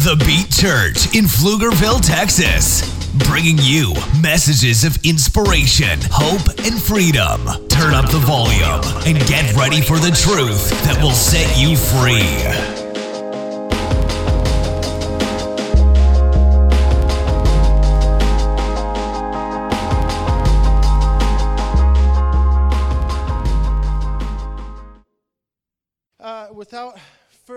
The Beat Church in Pflugerville, Texas. Bringing you messages of inspiration, hope, and freedom. Turn up the volume and get ready for the truth that will set you free.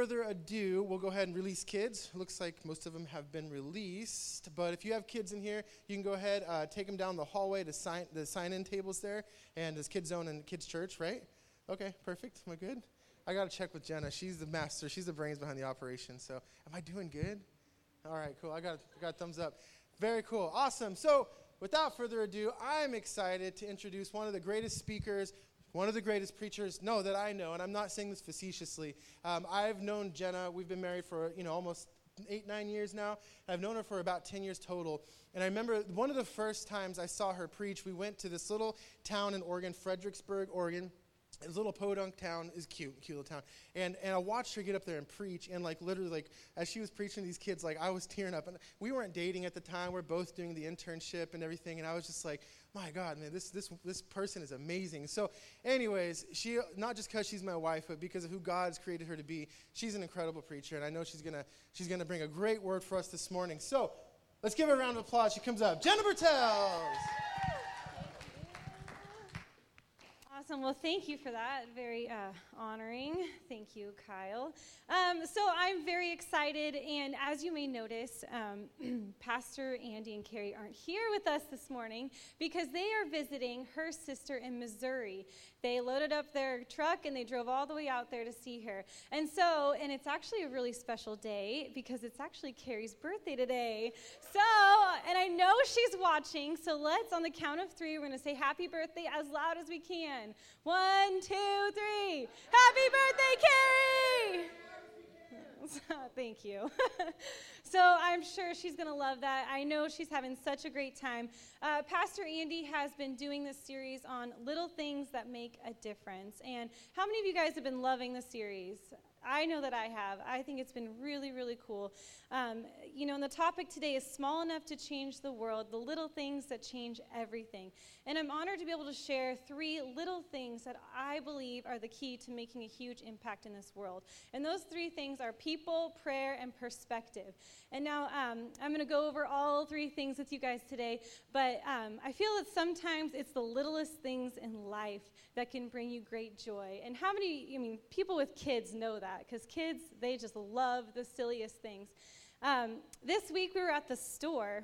Further ado, we'll go ahead and release kids. Looks like most of them have been released. But if you have kids in here, you can go ahead, uh, take them down the hallway to sign the sign-in tables there, and there's Kids Zone and Kids Church, right? Okay, perfect. Am I good? I got to check with Jenna. She's the master. She's the brains behind the operation. So, am I doing good? All right, cool. I got I got thumbs up. Very cool. Awesome. So, without further ado, I'm excited to introduce one of the greatest speakers one of the greatest preachers, no, that I know, and I'm not saying this facetiously. Um, I've known Jenna. We've been married for you know almost eight, nine years now. I've known her for about 10 years total. And I remember one of the first times I saw her preach, we went to this little town in Oregon, Fredericksburg, Oregon. This little podunk town is cute, cute little town. And, and I watched her get up there and preach. And, like, literally, like, as she was preaching these kids, like, I was tearing up. And we weren't dating at the time. We are both doing the internship and everything. And I was just like, my God, man, this, this, this person is amazing. So, anyways, she, not just because she's my wife, but because of who God's created her to be, she's an incredible preacher. And I know she's going she's gonna bring a great word for us this morning. So, let's give her a round of applause. She comes up. Jenna Bertels. Awesome. Well, thank you for that. Very uh, honoring. Thank you, Kyle. Um, so I'm very excited, and as you may notice, um, Pastor Andy and Carrie aren't here with us this morning because they are visiting her sister in Missouri. They loaded up their truck and they drove all the way out there to see her. And so, and it's actually a really special day because it's actually Carrie's birthday today. So, and I know she's watching, so let's, on the count of three, we're going to say happy birthday as loud as we can. One, two, three. Happy birthday, Carrie! Thank you. so I'm sure she's going to love that. I know she's having such a great time. Uh, Pastor Andy has been doing this series on little things that make a difference. And how many of you guys have been loving the series? I know that I have. I think it's been really, really cool. Um, you know, and the topic today is small enough to change the world, the little things that change everything. And I'm honored to be able to share three little things that I believe are the key to making a huge impact in this world. And those three things are people, prayer, and perspective. And now um, I'm going to go over all three things with you guys today, but um, I feel that sometimes it's the littlest things in life that can bring you great joy. And how many, I mean, people with kids know that because kids, they just love the silliest things. Um, this week we were at the store,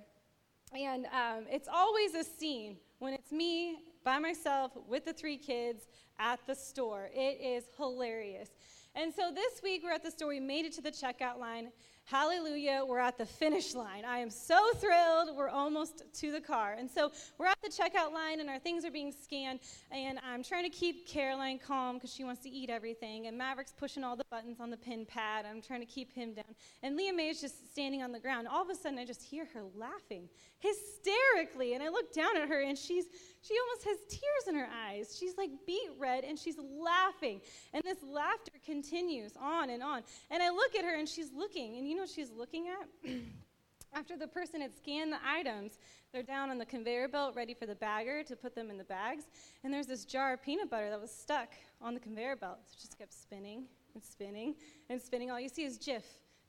and um, it's always a scene when it's me by myself with the three kids at the store. It is hilarious. And so this week we're at the store, we made it to the checkout line, Hallelujah, we're at the finish line. I am so thrilled. We're almost to the car. And so we're at the checkout line, and our things are being scanned. And I'm trying to keep Caroline calm because she wants to eat everything. And Maverick's pushing all the buttons on the pin pad. I'm trying to keep him down. And Leah is just standing on the ground. All of a sudden, I just hear her laughing hysterically. And I look down at her, and she's she almost has tears in her eyes. She's like beet red and she's laughing. And this laughter continues on and on. And I look at her and she's looking, and you know what she's looking at? After the person had scanned the items, they're down on the conveyor belt ready for the bagger to put them in the bags. And there's this jar of peanut butter that was stuck on the conveyor belt. So it just kept spinning and spinning and spinning. All you see is Jif,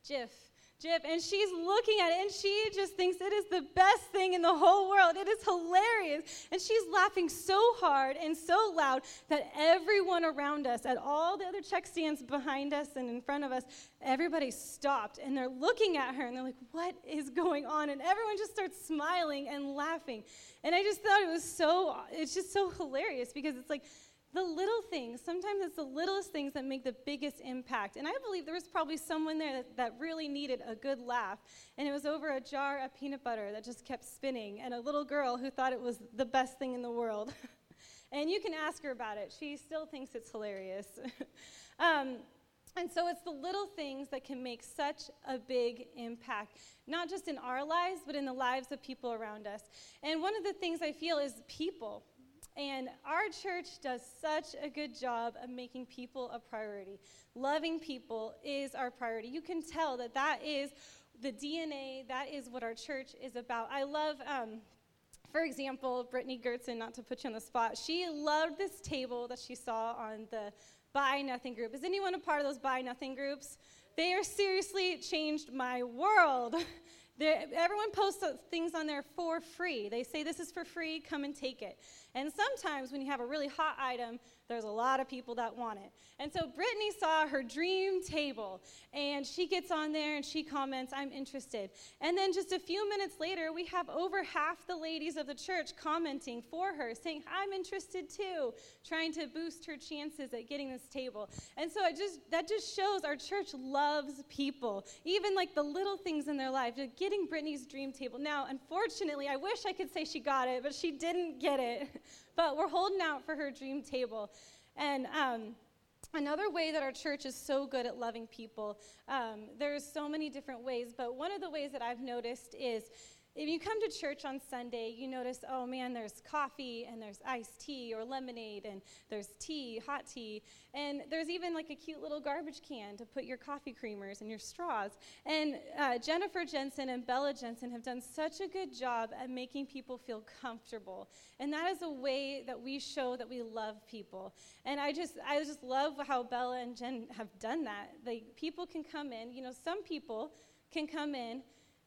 Jif, Jif, and she's looking at it and she just thinks it is the best thing in the whole world. It is hilarious. And she's laughing so hard and so loud that everyone around us, at all the other check stands behind us and in front of us, everybody stopped and they're looking at her and they're like, What is going on? And everyone just starts smiling and laughing. And I just thought it was so, it's just so hilarious because it's like, the little things, sometimes it's the littlest things that make the biggest impact. And I believe there was probably someone there that, that, really needed a good laugh. And it was over a jar of peanut butter that just kept spinning, and a little girl who thought it was the best thing in the world. and you can ask her about it, she still thinks it's hilarious. um, and so it's the little things that can make such a big impact, not just in our lives, but in the lives of people around us. And one of the things I feel is people. And our church does such a good job of making people a priority. Loving people is our priority. You can tell that that is the DNA. That is what our church is about. I love. Um, for example, Brittany Gertzen, not to put you on the spot, she loved this table that she saw on the Buy Nothing group. Is anyone a part of those Buy Nothing groups? They are seriously changed my world. Everyone posts things on there for free. They say this is for free, come and take it. And sometimes when you have a really hot item, there's a lot of people that want it. And so Brittany saw her dream table, and she gets on there and she comments, I'm interested. And then just a few minutes later, we have over half the ladies of the church commenting for her, saying, I'm interested too, trying to boost her chances at getting this table. And so it just that just shows our church loves people, even like the little things in their life, getting Brittany's dream table. Now, unfortunately, I wish I could say she got it, but she didn't get it. but we're holding out for her dream table. And um, another way that our church is so good at loving people, um, there's so many different ways, but one of the ways that I've noticed is if you come to church on Sunday, you notice, oh man, there's coffee and there's iced tea or lemonade and there's tea, hot tea, and there's even like a cute little garbage can to put your coffee creamers and your straws. And uh, Jennifer Jensen and Bella Jensen have done such a good job at making people feel comfortable. And that is a way that we show that we love people. And I just, I just love how Bella and Jen have done that. Like people can come in, you know, some people can come in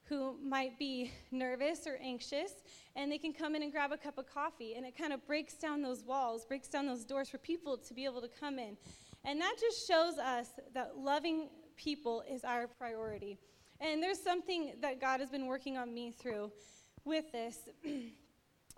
who might be nervous or anxious, and they can come in and grab a cup of coffee. And it kind of breaks down those walls, breaks down those doors for people to be able to come in. And that just shows us that loving people is our priority. And there's something that God has been working on me through with this.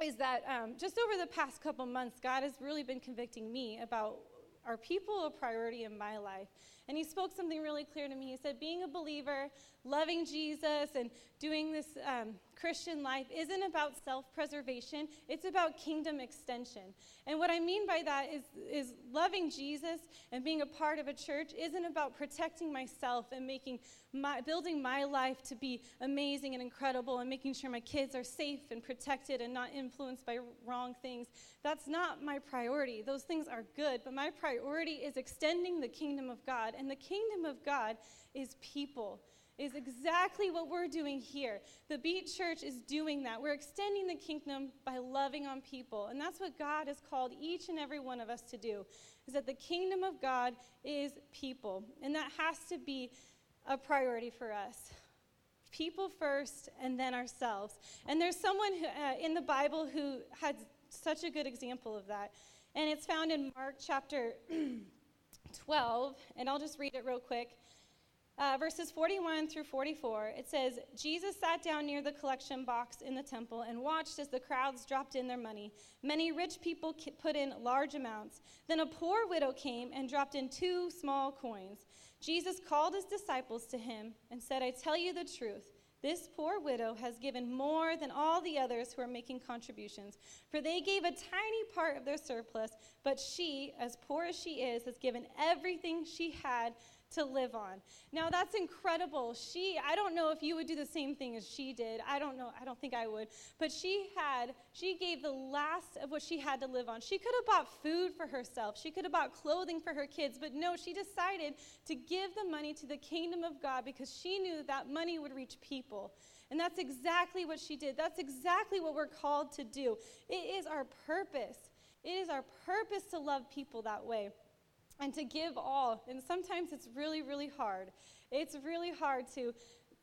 is that um, just over the past couple months, God has really been convicting me about are people a priority in my life? And he spoke something really clear to me. He said, Being a believer, loving Jesus, and doing this um, Christian life isn't about self preservation, it's about kingdom extension. And what I mean by that is, is loving Jesus and being a part of a church isn't about protecting myself and making my, building my life to be amazing and incredible and making sure my kids are safe and protected and not influenced by wrong things. That's not my priority. Those things are good, but my priority is extending the kingdom of God. And the kingdom of God is people is exactly what we're doing here. The Beat Church is doing that. We're extending the kingdom by loving on people. And that's what God has called each and every one of us to do. Is that the kingdom of God is people. And that has to be a priority for us. People first and then ourselves. And there's someone who, uh, in the Bible who had such a good example of that. And it's found in Mark chapter 12. And I'll just read it real quick. Uh, verses 41 through 44, it says, Jesus sat down near the collection box in the temple and watched as the crowds dropped in their money. Many rich people put in large amounts. Then a poor widow came and dropped in two small coins. Jesus called his disciples to him and said, I tell you the truth. This poor widow has given more than all the others who are making contributions, for they gave a tiny part of their surplus, but she, as poor as she is, has given everything she had to live on. Now that's incredible. She, I don't know if you would do the same thing as she did. I don't know. I don't think I would. But she had, she gave the last of what she had to live on. She could have bought food for herself. She could have bought clothing for her kids. But no, she decided to give the money to the kingdom of God because she knew that, money would reach people. And that's exactly what she did. That's exactly what we're called to do. It is our purpose. It is our purpose to love people that way and to give all. And sometimes it's really, really hard. It's really hard to,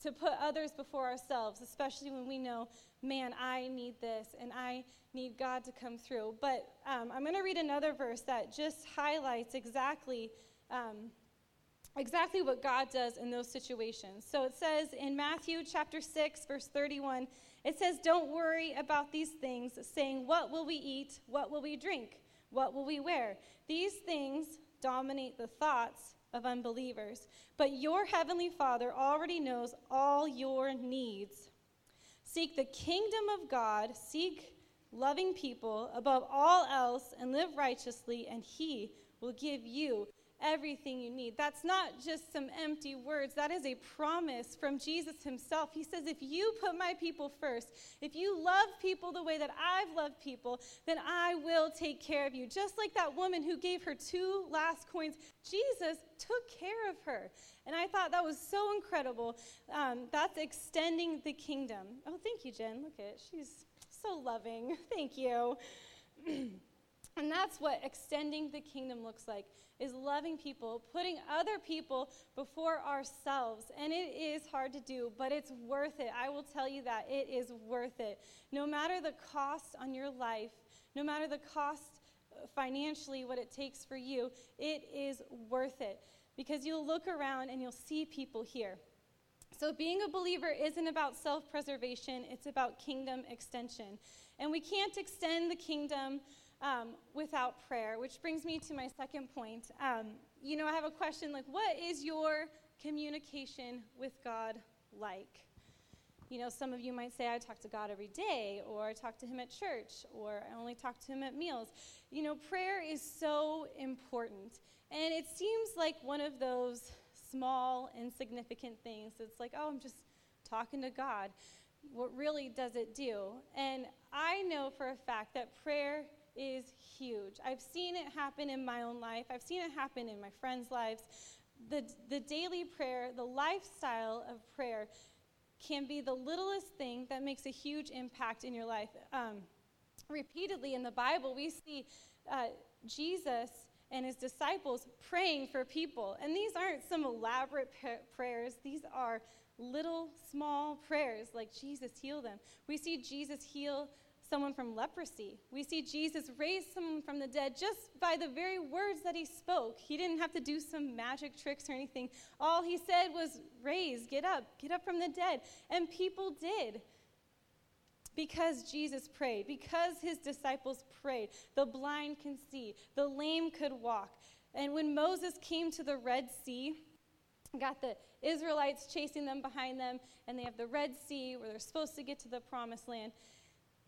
to put others before ourselves, especially when we know, man, I need this and I need God to come through. But um, I'm going to read another verse that just highlights exactly. Um, exactly what God does in those situations. So it says in Matthew chapter 6 verse 31, it says, "Don't worry about these things, saying, what will we eat? What will we drink? What will we wear? These things dominate the thoughts of unbelievers. But your heavenly Father already knows all your needs. Seek the kingdom of God, seek loving people above all else, and live righteously, and He will give you everything you need. That's not just some empty words, that is a promise from Jesus himself. He says, If you put my people first, if you love people the way that I've loved people, then I will take care of you. Just like that woman who gave her two last coins, Jesus took care of her. And I thought that was so incredible. Um, that's extending the kingdom. Oh, thank you, Jen. Look at it. She's so loving. Thank you. and that's what extending the kingdom looks like is loving people, putting other people before ourselves. And it is hard to do, but it's worth it. I will tell you that it is worth it. No matter the cost on your life, no matter the cost uh, financially, what it takes for you, it is worth it because you'll look around and you'll see people here. So, being a believer isn't about self preservation, it's about kingdom extension. And we can't extend the kingdom um, without prayer, which brings me to my second point. Um, you know, I have a question like, what is your communication with God like? You know, some of you might say, I talk to God every day, or I talk to Him at church, or I only talk to Him at meals. You know, prayer is so important. And it seems like one of those small, insignificant things. It's like, oh, I'm just talking to God. What really does it do? And I know for a fact that prayer is huge. I've seen it happen in my own life, I've seen it happen in my friends' lives. The, the daily prayer, the lifestyle of prayer, can be the littlest thing that makes a huge impact in your life. Um, repeatedly in the Bible, we see uh, Jesus and his disciples praying for people. And these aren't some elaborate prayers, these are little, small prayers like Jesus heal them. We see Jesus heal someone from leprosy. We see Jesus raise someone from the dead just by the very words that he spoke. He didn't have to do some magic tricks or anything. All he said was, Raise, get up, get up from the dead. And people did because Jesus prayed, because his disciples prayed, the blind can see, the lame could walk. And when Moses came to the Red Sea, got the Israelites chasing them behind them, and they have the Red Sea where they're supposed to get to the promised land.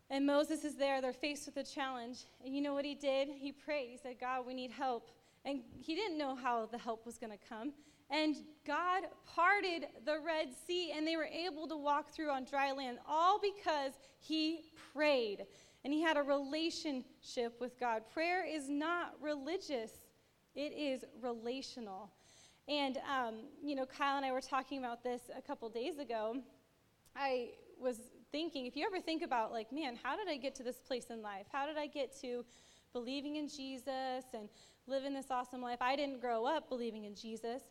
And Moses is there, they're faced with a challenge. And you know what he did? He prayed. He said, God, we need help. And he didn't know how the help was going to come. And God parted the Red Sea, and they were able to walk through on dry land, all because he prayed. And he had a relationship with God. Prayer is not religious, it is relational. And, um, you know, Kyle and I were talking about this a couple days ago. I was thinking, if you ever think about, like, man, how did I get to this place in life? How did I get to believing in Jesus and living this awesome life? I didn't grow up believing in Jesus.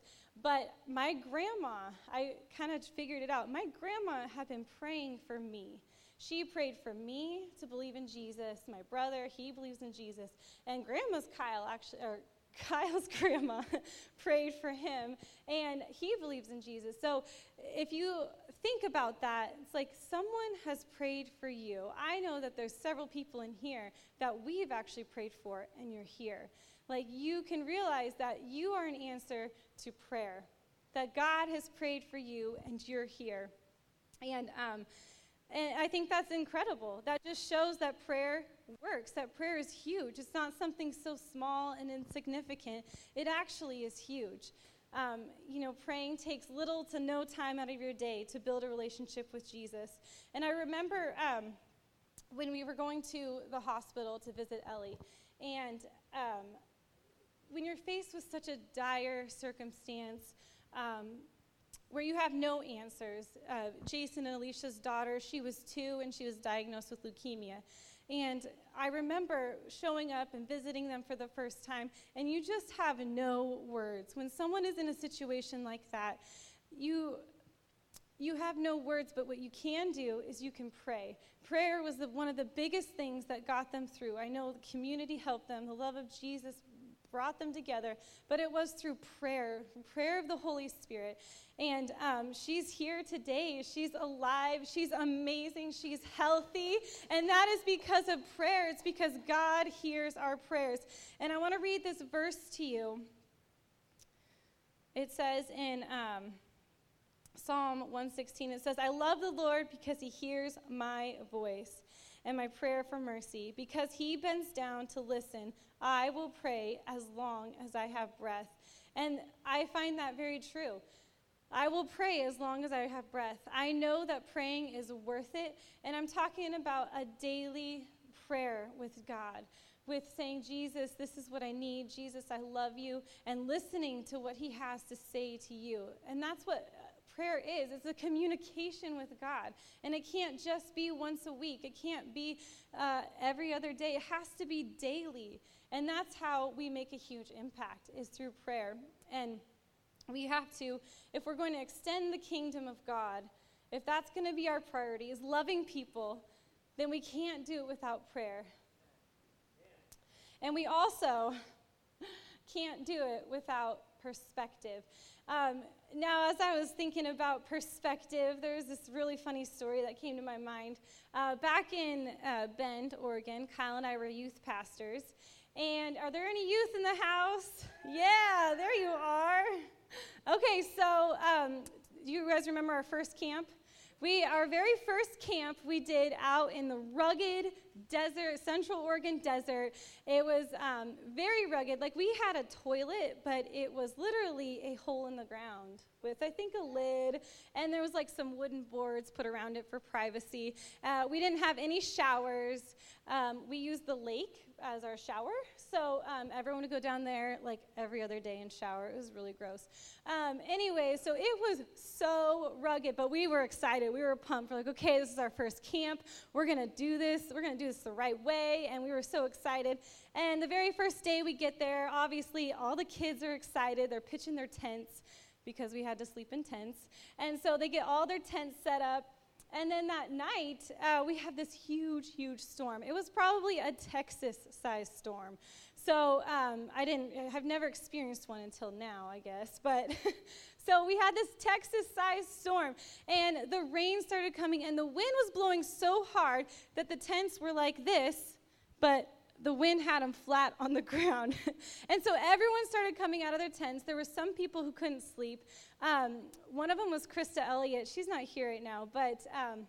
But my grandma, I kind of figured it out. My grandma had been praying for me. She prayed for me to believe in Jesus. My brother, he believes in Jesus. And grandma's Kyle, actually, or Kyle's grandma prayed for him, and he believes in Jesus. So if you think about that, it's like someone has prayed for you. I know that there's several people in here that we've actually prayed for, and you're here. Like you can realize that you are an answer to prayer, that God has prayed for you and you're here. And, um, and I think that's incredible. That just shows that prayer works, that prayer is huge. It's not something so small and insignificant, it actually is huge. Um, you know, praying takes little to no time out of your day to build a relationship with Jesus. And I remember um, when we were going to the hospital to visit Ellie, and um, when you're faced with such a dire circumstance um, where you have no answers, uh, Jason and Alicia's daughter, she was two and she was diagnosed with leukemia. And I remember showing up and visiting them for the first time, and you just have no words. When someone is in a situation like that, you you have no words, but what you can do is you can pray. Prayer was the, one of the biggest things that got them through. I know the community helped them, the love of Jesus brought them together, but it was through prayer, prayer of the Holy Spirit. And um, she's here today. She's alive. She's amazing. She's healthy. And that is because of prayer. It's because God hears our prayers. And I want to read this verse to you. It says in um, Psalm 116, it says, I love the Lord because he hears my voice. And my prayer for mercy. Because he bends down to listen, I will pray as long as I have breath. And I find that very true. I will pray as long as I have breath. I know that praying is worth it, and I'm talking about a daily prayer with God, with saying, Jesus, this is what I need. Jesus, I love you, and listening to what He has to say to you. And that's what prayer is it's a communication with God. And it can't just be once a week, it can't be uh, every other day. It has to be daily. And that's how we make a huge impact, is through prayer. And we have to, if we're going to extend the kingdom of God, if that's going to be our priority, is loving people, then we can't do it without prayer. And we also can't do it without perspective. Um, now, as I was thinking about perspective, there's this really funny story that came to my mind. Uh, back in uh, Bend, Oregon, Kyle and I were youth pastors. And are there any youth in the house? Yeah, there you are. Okay, so um, do you guys remember our first camp? We, our very first camp we did out in the rugged desert, Central Oregon desert. It was um, very rugged. Like we had a toilet, but it was literally a hole in the ground with, I think, a lid, and there was like some wooden boards put around it for privacy. Uh, we didn't have any showers. Um, we used the lake as our shower, so um, everyone would go down there like every other day and shower. It was really gross. Um, anyway, so it was so rugged, but we were excited. We were pumped. We're like, okay, this is our first camp. We're gonna do this. We're gonna do this the right way, and we were so excited. And the very first day we get there, obviously all the kids are excited. They're pitching their tents because we had to sleep in tents. And so they get all their tents set up. And then that night, uh, we had this huge, huge storm. It was probably a Texas sized storm. So um, I didn't, I've never experienced one until now, I guess. But so we had this Texas sized storm, and the rain started coming, and the wind was blowing so hard that the tents were like this, but the wind had them flat on the ground. and so everyone started coming out of their tents. There were some people who couldn't sleep. Um, one of them was Krista Elliott. She's not here right now, but um,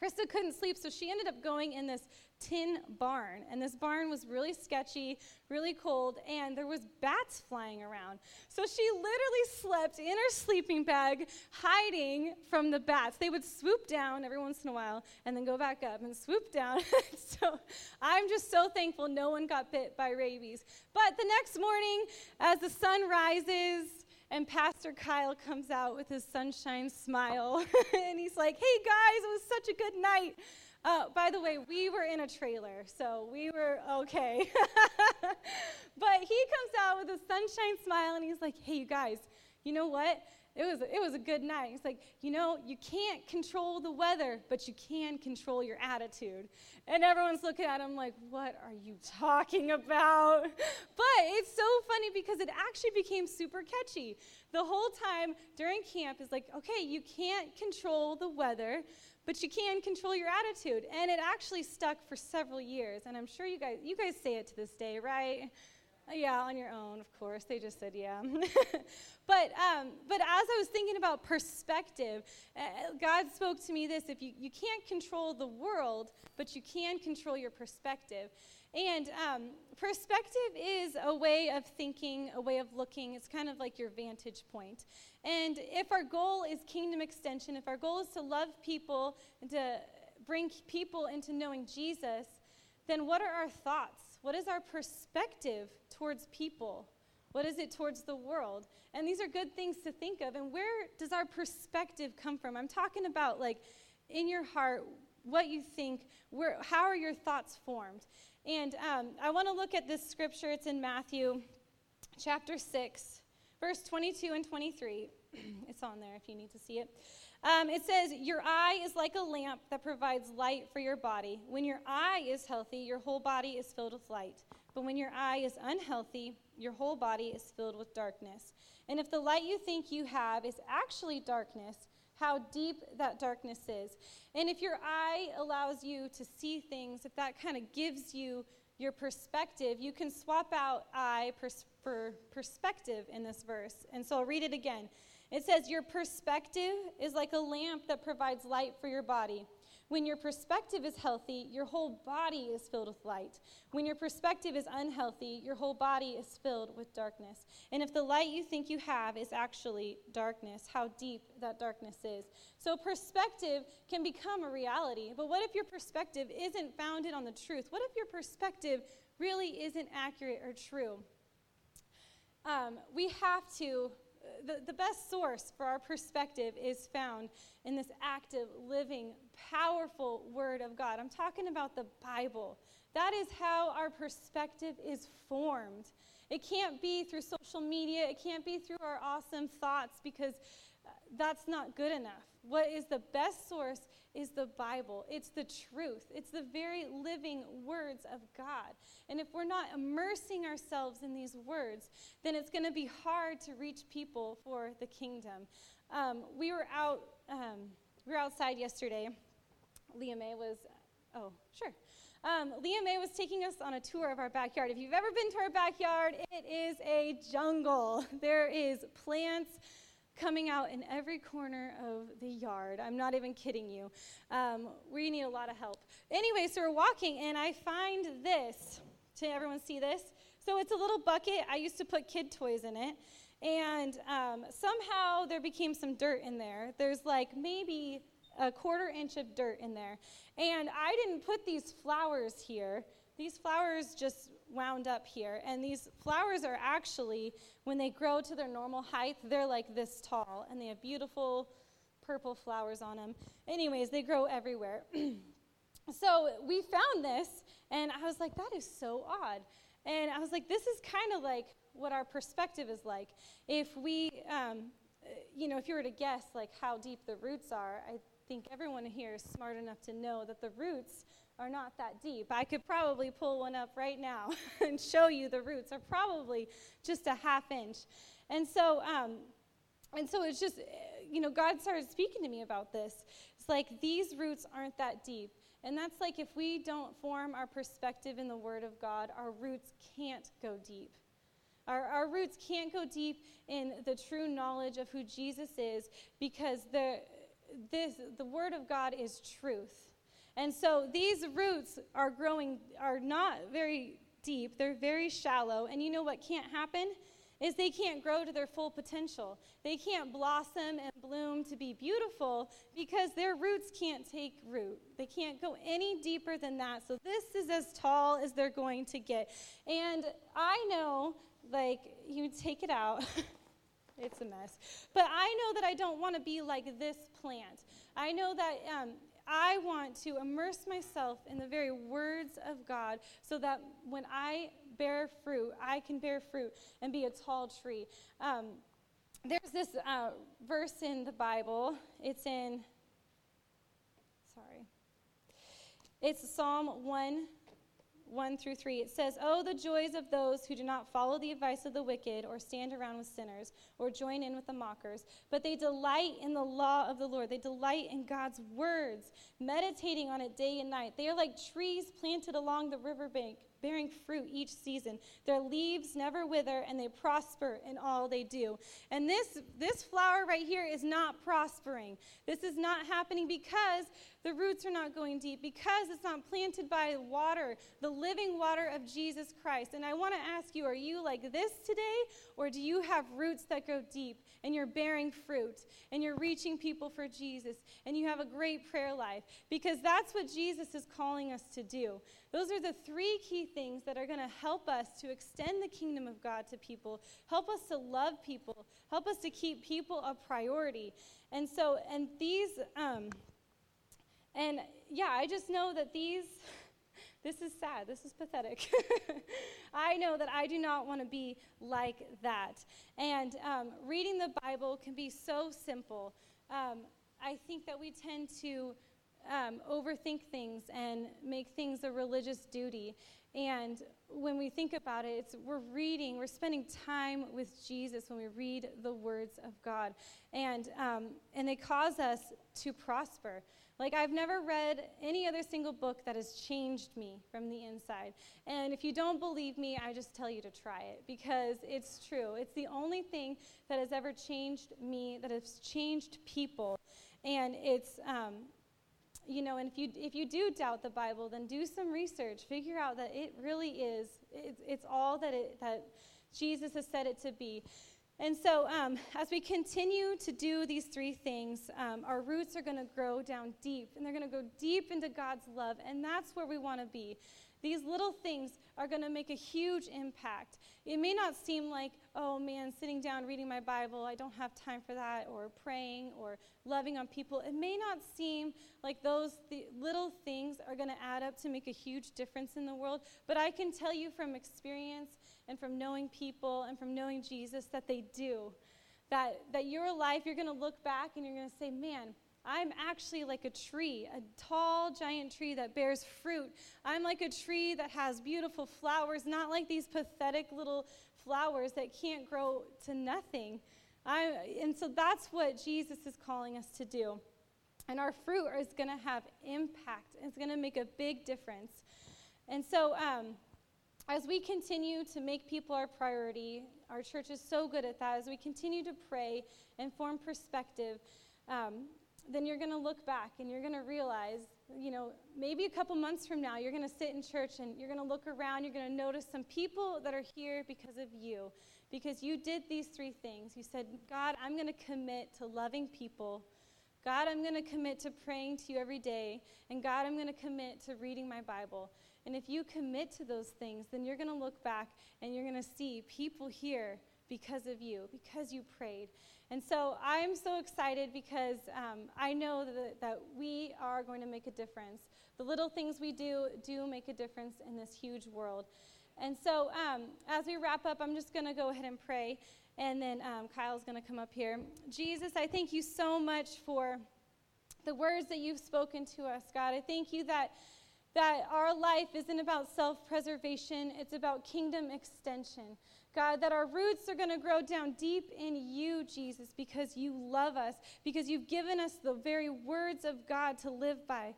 Krista couldn't sleep, so she ended up going in this tin barn and this barn was really sketchy really cold and there was bats flying around. So she literally slept in her sleeping bag hiding from the bats. They would swoop down every once in a while and then go back up and swoop down. So i'm just so thankful no one got bit by rabies. But the next morning as the sun rises and Pastor Kyle comes out with his sunshine smile. and he's like, hey guys, it was such a good night. Uh, by the way, we were in a trailer, so we were okay. but he comes out with a sunshine smile and he's like, hey, you guys, you know what? It was, it was a good night. He's like, you know, you can't control the weather, but you can control your attitude. And everyone's looking at him like, what are you talking about? But it's so funny because it actually became super catchy. The whole time during camp is like, okay, you can't control the weather, but you can control your attitude. And it actually stuck for several years. And I'm sure you guys, you guys say it to this day, right? Yeah, on your own, of course. They just said yeah. but, um, but as I was thinking about perspective, uh, God spoke to me this if you, you can't control the world, but you can control your perspective. And um, perspective is a way of thinking, a way of looking. It's kind of like your vantage point. And if our goal is kingdom extension, if our goal is to love people and to bring people into knowing Jesus, then what are our thoughts? What is our perspective towards people? What is it towards the world? And these are good things to think of. And where does our perspective come from? I'm talking about like in your heart, what you think, where, how are your thoughts formed? And um, I want to look at this scripture. It's in Matthew chapter 6, verse 22 and 23. it's on there if you need to see it. Um, it says, Your eye is like a lamp that provides light for your body. When your eye is healthy, your whole body is filled with light. But when your eye is unhealthy, your whole body is filled with darkness. And if the light you think you have is actually darkness, how deep that darkness is. And if your eye allows you to see things, if that kind of gives you your perspective, you can swap out eye pers- for perspective in this verse. And so I'll read it again. It says, Your perspective is like a lamp that provides light for your body. When your perspective is healthy, your whole body is filled with light. When your perspective is unhealthy, your whole body is filled with darkness. And if the light you think you have is actually darkness, how deep that darkness is. So, perspective can become a reality. But what if your perspective isn't founded on the truth? What if your perspective really isn't accurate or true? Um, we have to the, the best source for our perspective is found in this active, living, powerful Word of God. I'm talking about the Bible. That is how our perspective is formed. It can't be through social media, it can't be through our awesome thoughts because uh, that's not good enough. What is the best source is the Bible. It's the truth. It's the very living words of God. And if we're not immersing ourselves in these words, then it's going to be hard to reach people for the kingdom. Um, we were out. Um, we were outside yesterday. Leah May was. Oh, sure. Um, Leah May was taking us on a tour of our backyard. If you've ever been to our backyard, it is a jungle. There is plants coming out in every corner of the yard. I'm not even kidding you. Um, we need a lot of help. Anyway, so we're walking, and I find this. Can everyone see this? So it's a little bucket. I used to put kid toys in it. And um, somehow there became some dirt in there. There's like maybe a quarter inch of dirt in there. And I didn't put these flowers here. These flowers just wound up here. And these flowers are actually, when they grow to their normal height, they're like this tall. And they have beautiful purple flowers on them. Anyways, they grow everywhere. so we found this, and I was like, that is so odd. And I was like, this is kind of like what our perspective is like. If we, um, you know, if you were to guess like how deep the roots are, I think everyone here is smart enough to know that the roots are not that deep. I could probably pull one up right now and show you the roots are probably just a half inch. And so, um, and so it's just, you know, God started speaking to me about this. It's like these roots aren't that deep. And that's like if we don't form our perspective in the Word of God, our roots can't go deep. Our, our roots can't go deep in the true knowledge of who Jesus is because the, this, the Word of God is truth. And so these roots are growing, are not very deep, they're very shallow. And you know what can't happen? Is they can't grow to their full potential. They can't blossom and bloom to be beautiful because their roots can't take root. They can't go any deeper than that. So this is as tall as they're going to get. And I know, like, you take it out. it's a mess. But I know that I don't want to be like this plant. I know that um, I want to immerse myself in the very words of God so that when I bear fruit, I can bear fruit and be a tall tree. Um, there's this uh, verse in the Bible. It's in, sorry, it's Psalm 1 1 through 3, it says, Oh, the joys of those who do not follow the advice of the wicked, or stand around with sinners, or join in with the mockers, but they delight in the law of the Lord. They delight in God's words, meditating on it day and night. They are like trees planted along the riverbank bearing fruit each season. Their leaves never wither, and they prosper in all they do. And this, this flower right here is not prospering. This is not happening because the roots are not going deep, because it's not planted by water, the living water of Jesus Christ. And I want to ask you are you like this today, or do you have roots that go deep and you're bearing fruit and you're reaching people for Jesus and you have a great prayer life? Because that's what Jesus is calling us to do. Those are the three key things that are going to help us to extend the kingdom of God to people, help us to love people, help us to keep people a priority. And so, and these, um, and yeah, I just know that these, this is sad, this is pathetic. I know that I do not want to be like that. And um, reading the Bible can be so simple. Um, I think that we tend to um, overthink things and make things a religious duty. And when we think about it, it's, we're reading, we're spending time with Jesus when we read the words of God. And, um, and they cause us to prosper. Like, I've never read any other single book that has changed me from the inside. And if you don't believe me, I just tell you to try it because it's true. It's the only thing that has ever changed me, that has changed people. And it's, um, you know, and if you if you do doubt the Bible, then do some research. Figure out that it really is. It's, it's all that it that Jesus has said it to be. And so, um, as we continue to do these three things, um, our roots are going to grow down deep, and they're going to go deep into God's love, and that's where we want to be. These little things are going to make a huge impact. It may not seem like, oh man, sitting down reading my Bible, I don't have time for that, or praying, or loving on people. It may not seem like those th- little things are going to add up to make a huge difference in the world, but I can tell you from experience and from knowing people and from knowing Jesus that they do. That, that your life, you're going to look back and you're going to say, man, I'm actually like a tree, a tall, giant tree that bears fruit. I'm like a tree that has beautiful flowers, not like these pathetic little flowers that can't grow to nothing. I, and so that's what Jesus is calling us to do. And our fruit is going to have impact, it's going to make a big difference. And so, um, as we continue to make people our priority, our church is so good at that. As we continue to pray and form perspective, um, then you're going to look back and you're going to realize, you know, maybe a couple months from now, you're going to sit in church and you're going to look around, you're going to notice some people that are here because of you, because you did these three things. You said, God, I'm going to commit to loving people. God, I'm going to commit to praying to you every day. And God, I'm going to commit to reading my Bible. And if you commit to those things, then you're going to look back and you're going to see people here because of you, because you prayed. And so I'm so excited because um, I know that, that we are going to make a difference. The little things we do do make a difference in this huge world. And so um, as we wrap up, I'm just going to go ahead and pray. And then um, Kyle's going to come up here. Jesus, I thank you so much for the words that you've spoken to us, God. I thank you that that our life isn't about self preservation, it's about kingdom extension. God, that our roots are going to grow down deep in you, Jesus, because you love us, because you've given us the very words of God to live by.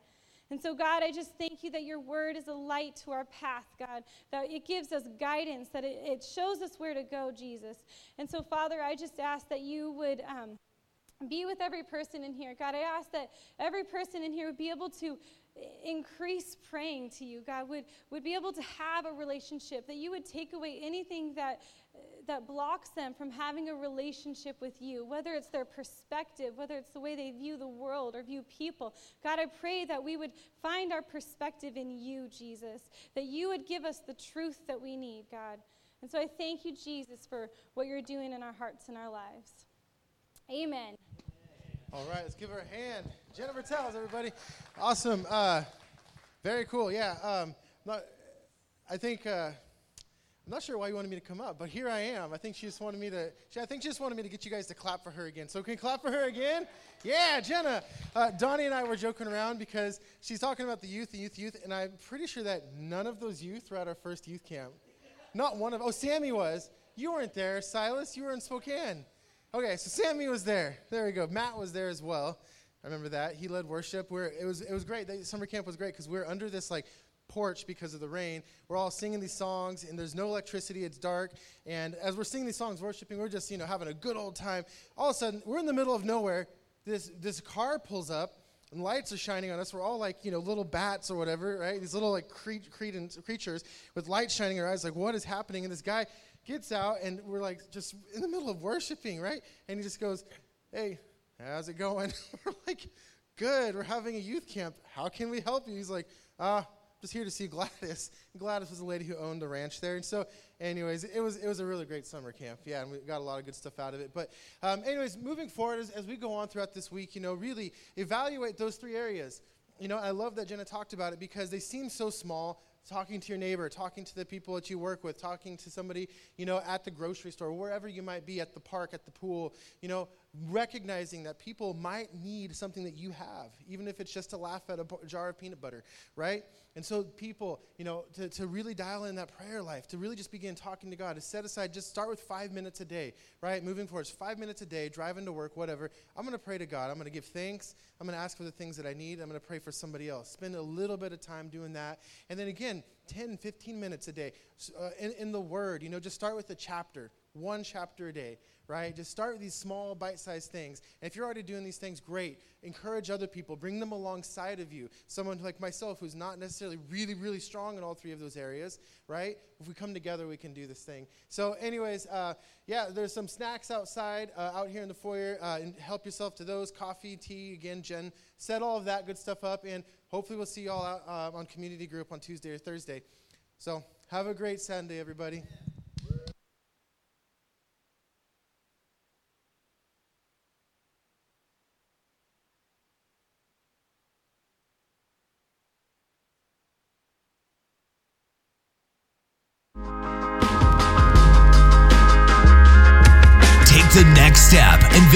And so, God, I just thank you that your word is a light to our path, God, that it gives us guidance, that it, it shows us where to go, Jesus. And so, Father, I just ask that you would. Um, be with every person in here. God, I ask that every person in here would be able to increase praying to you, God, would, would be able to have a relationship, that you would take away anything that, that blocks them from having a relationship with you, whether it's their perspective, whether it's the way they view the world or view people. God, I pray that we would find our perspective in you, Jesus, that you would give us the truth that we need, God. And so I thank you, Jesus, for what you're doing in our hearts and our lives. Amen. All right, let's give her a hand. Jenna Bertels, everybody. Awesome. Uh, very cool. Yeah. Um, not, I think, uh, I'm not sure why you wanted me to come up, but here I am. I think she just wanted me to, she, I think she just wanted me to get you guys to clap for her again. So can you clap for her again? Yeah, Jenna. Uh, Donnie and I were joking around because she's talking about the youth, the youth, youth, and I'm pretty sure that none of those youth were at our first youth camp. Not one of, oh, Sammy was. You weren't there. Silas, you were in Spokane. Okay, so Sammy was there. There we go. Matt was there as well. I remember that. He led worship. We're, it, was, it was great. Summer camp was great because we are under this like porch because of the rain. We're all singing these songs, and there's no electricity. It's dark. And as we're singing these songs, worshiping, we're just, you know, having a good old time. All of a sudden, we're in the middle of nowhere. This, this car pulls up, and lights are shining on us. We're all like, you know, little bats or whatever, right? These little like cre- cre- creatures with lights shining in our eyes. Like, what is happening? And this guy gets out, and we're like just in the middle of worshiping, right? And he just goes, Hey, how's it going? we're like, Good, we're having a youth camp. How can we help you? He's like, Ah, just here to see Gladys. And Gladys was the lady who owned the ranch there. And so, anyways, it was, it was a really great summer camp. Yeah, and we got a lot of good stuff out of it. But, um, anyways, moving forward as, as we go on throughout this week, you know, really evaluate those three areas. You know, I love that Jenna talked about it because they seem so small, talking to your neighbor, talking to the people that you work with, talking to somebody, you know, at the grocery store, wherever you might be, at the park, at the pool, you know, recognizing that people might need something that you have, even if it's just to laugh at a jar of peanut butter, right? And so, people, you know, to, to really dial in that prayer life, to really just begin talking to God, to set aside, just start with five minutes a day, right? Moving forward, it's five minutes a day, driving to work, whatever. I'm going to pray to God. I'm going to give thanks. I'm going to ask for the things that I need. I'm going to pray for somebody else. Spend a little bit of time doing that. And then again, 10, 15 minutes a day uh, in, in the Word, you know, just start with a chapter one chapter a day, right? Just start with these small, bite sized things. And if you're already doing these things, great. Encourage other people, bring them alongside of you. Someone like myself who's not necessarily really, really strong in all three of those areas, right? If we come together, we can do this thing. So, anyways, uh, yeah, there's some snacks outside, uh, out here in the foyer. Uh, and help yourself to those coffee, tea. Again, Jen set all of that good stuff up. And hopefully, we'll see you all out uh, on community group on Tuesday or Thursday. So, have a great Sunday, everybody.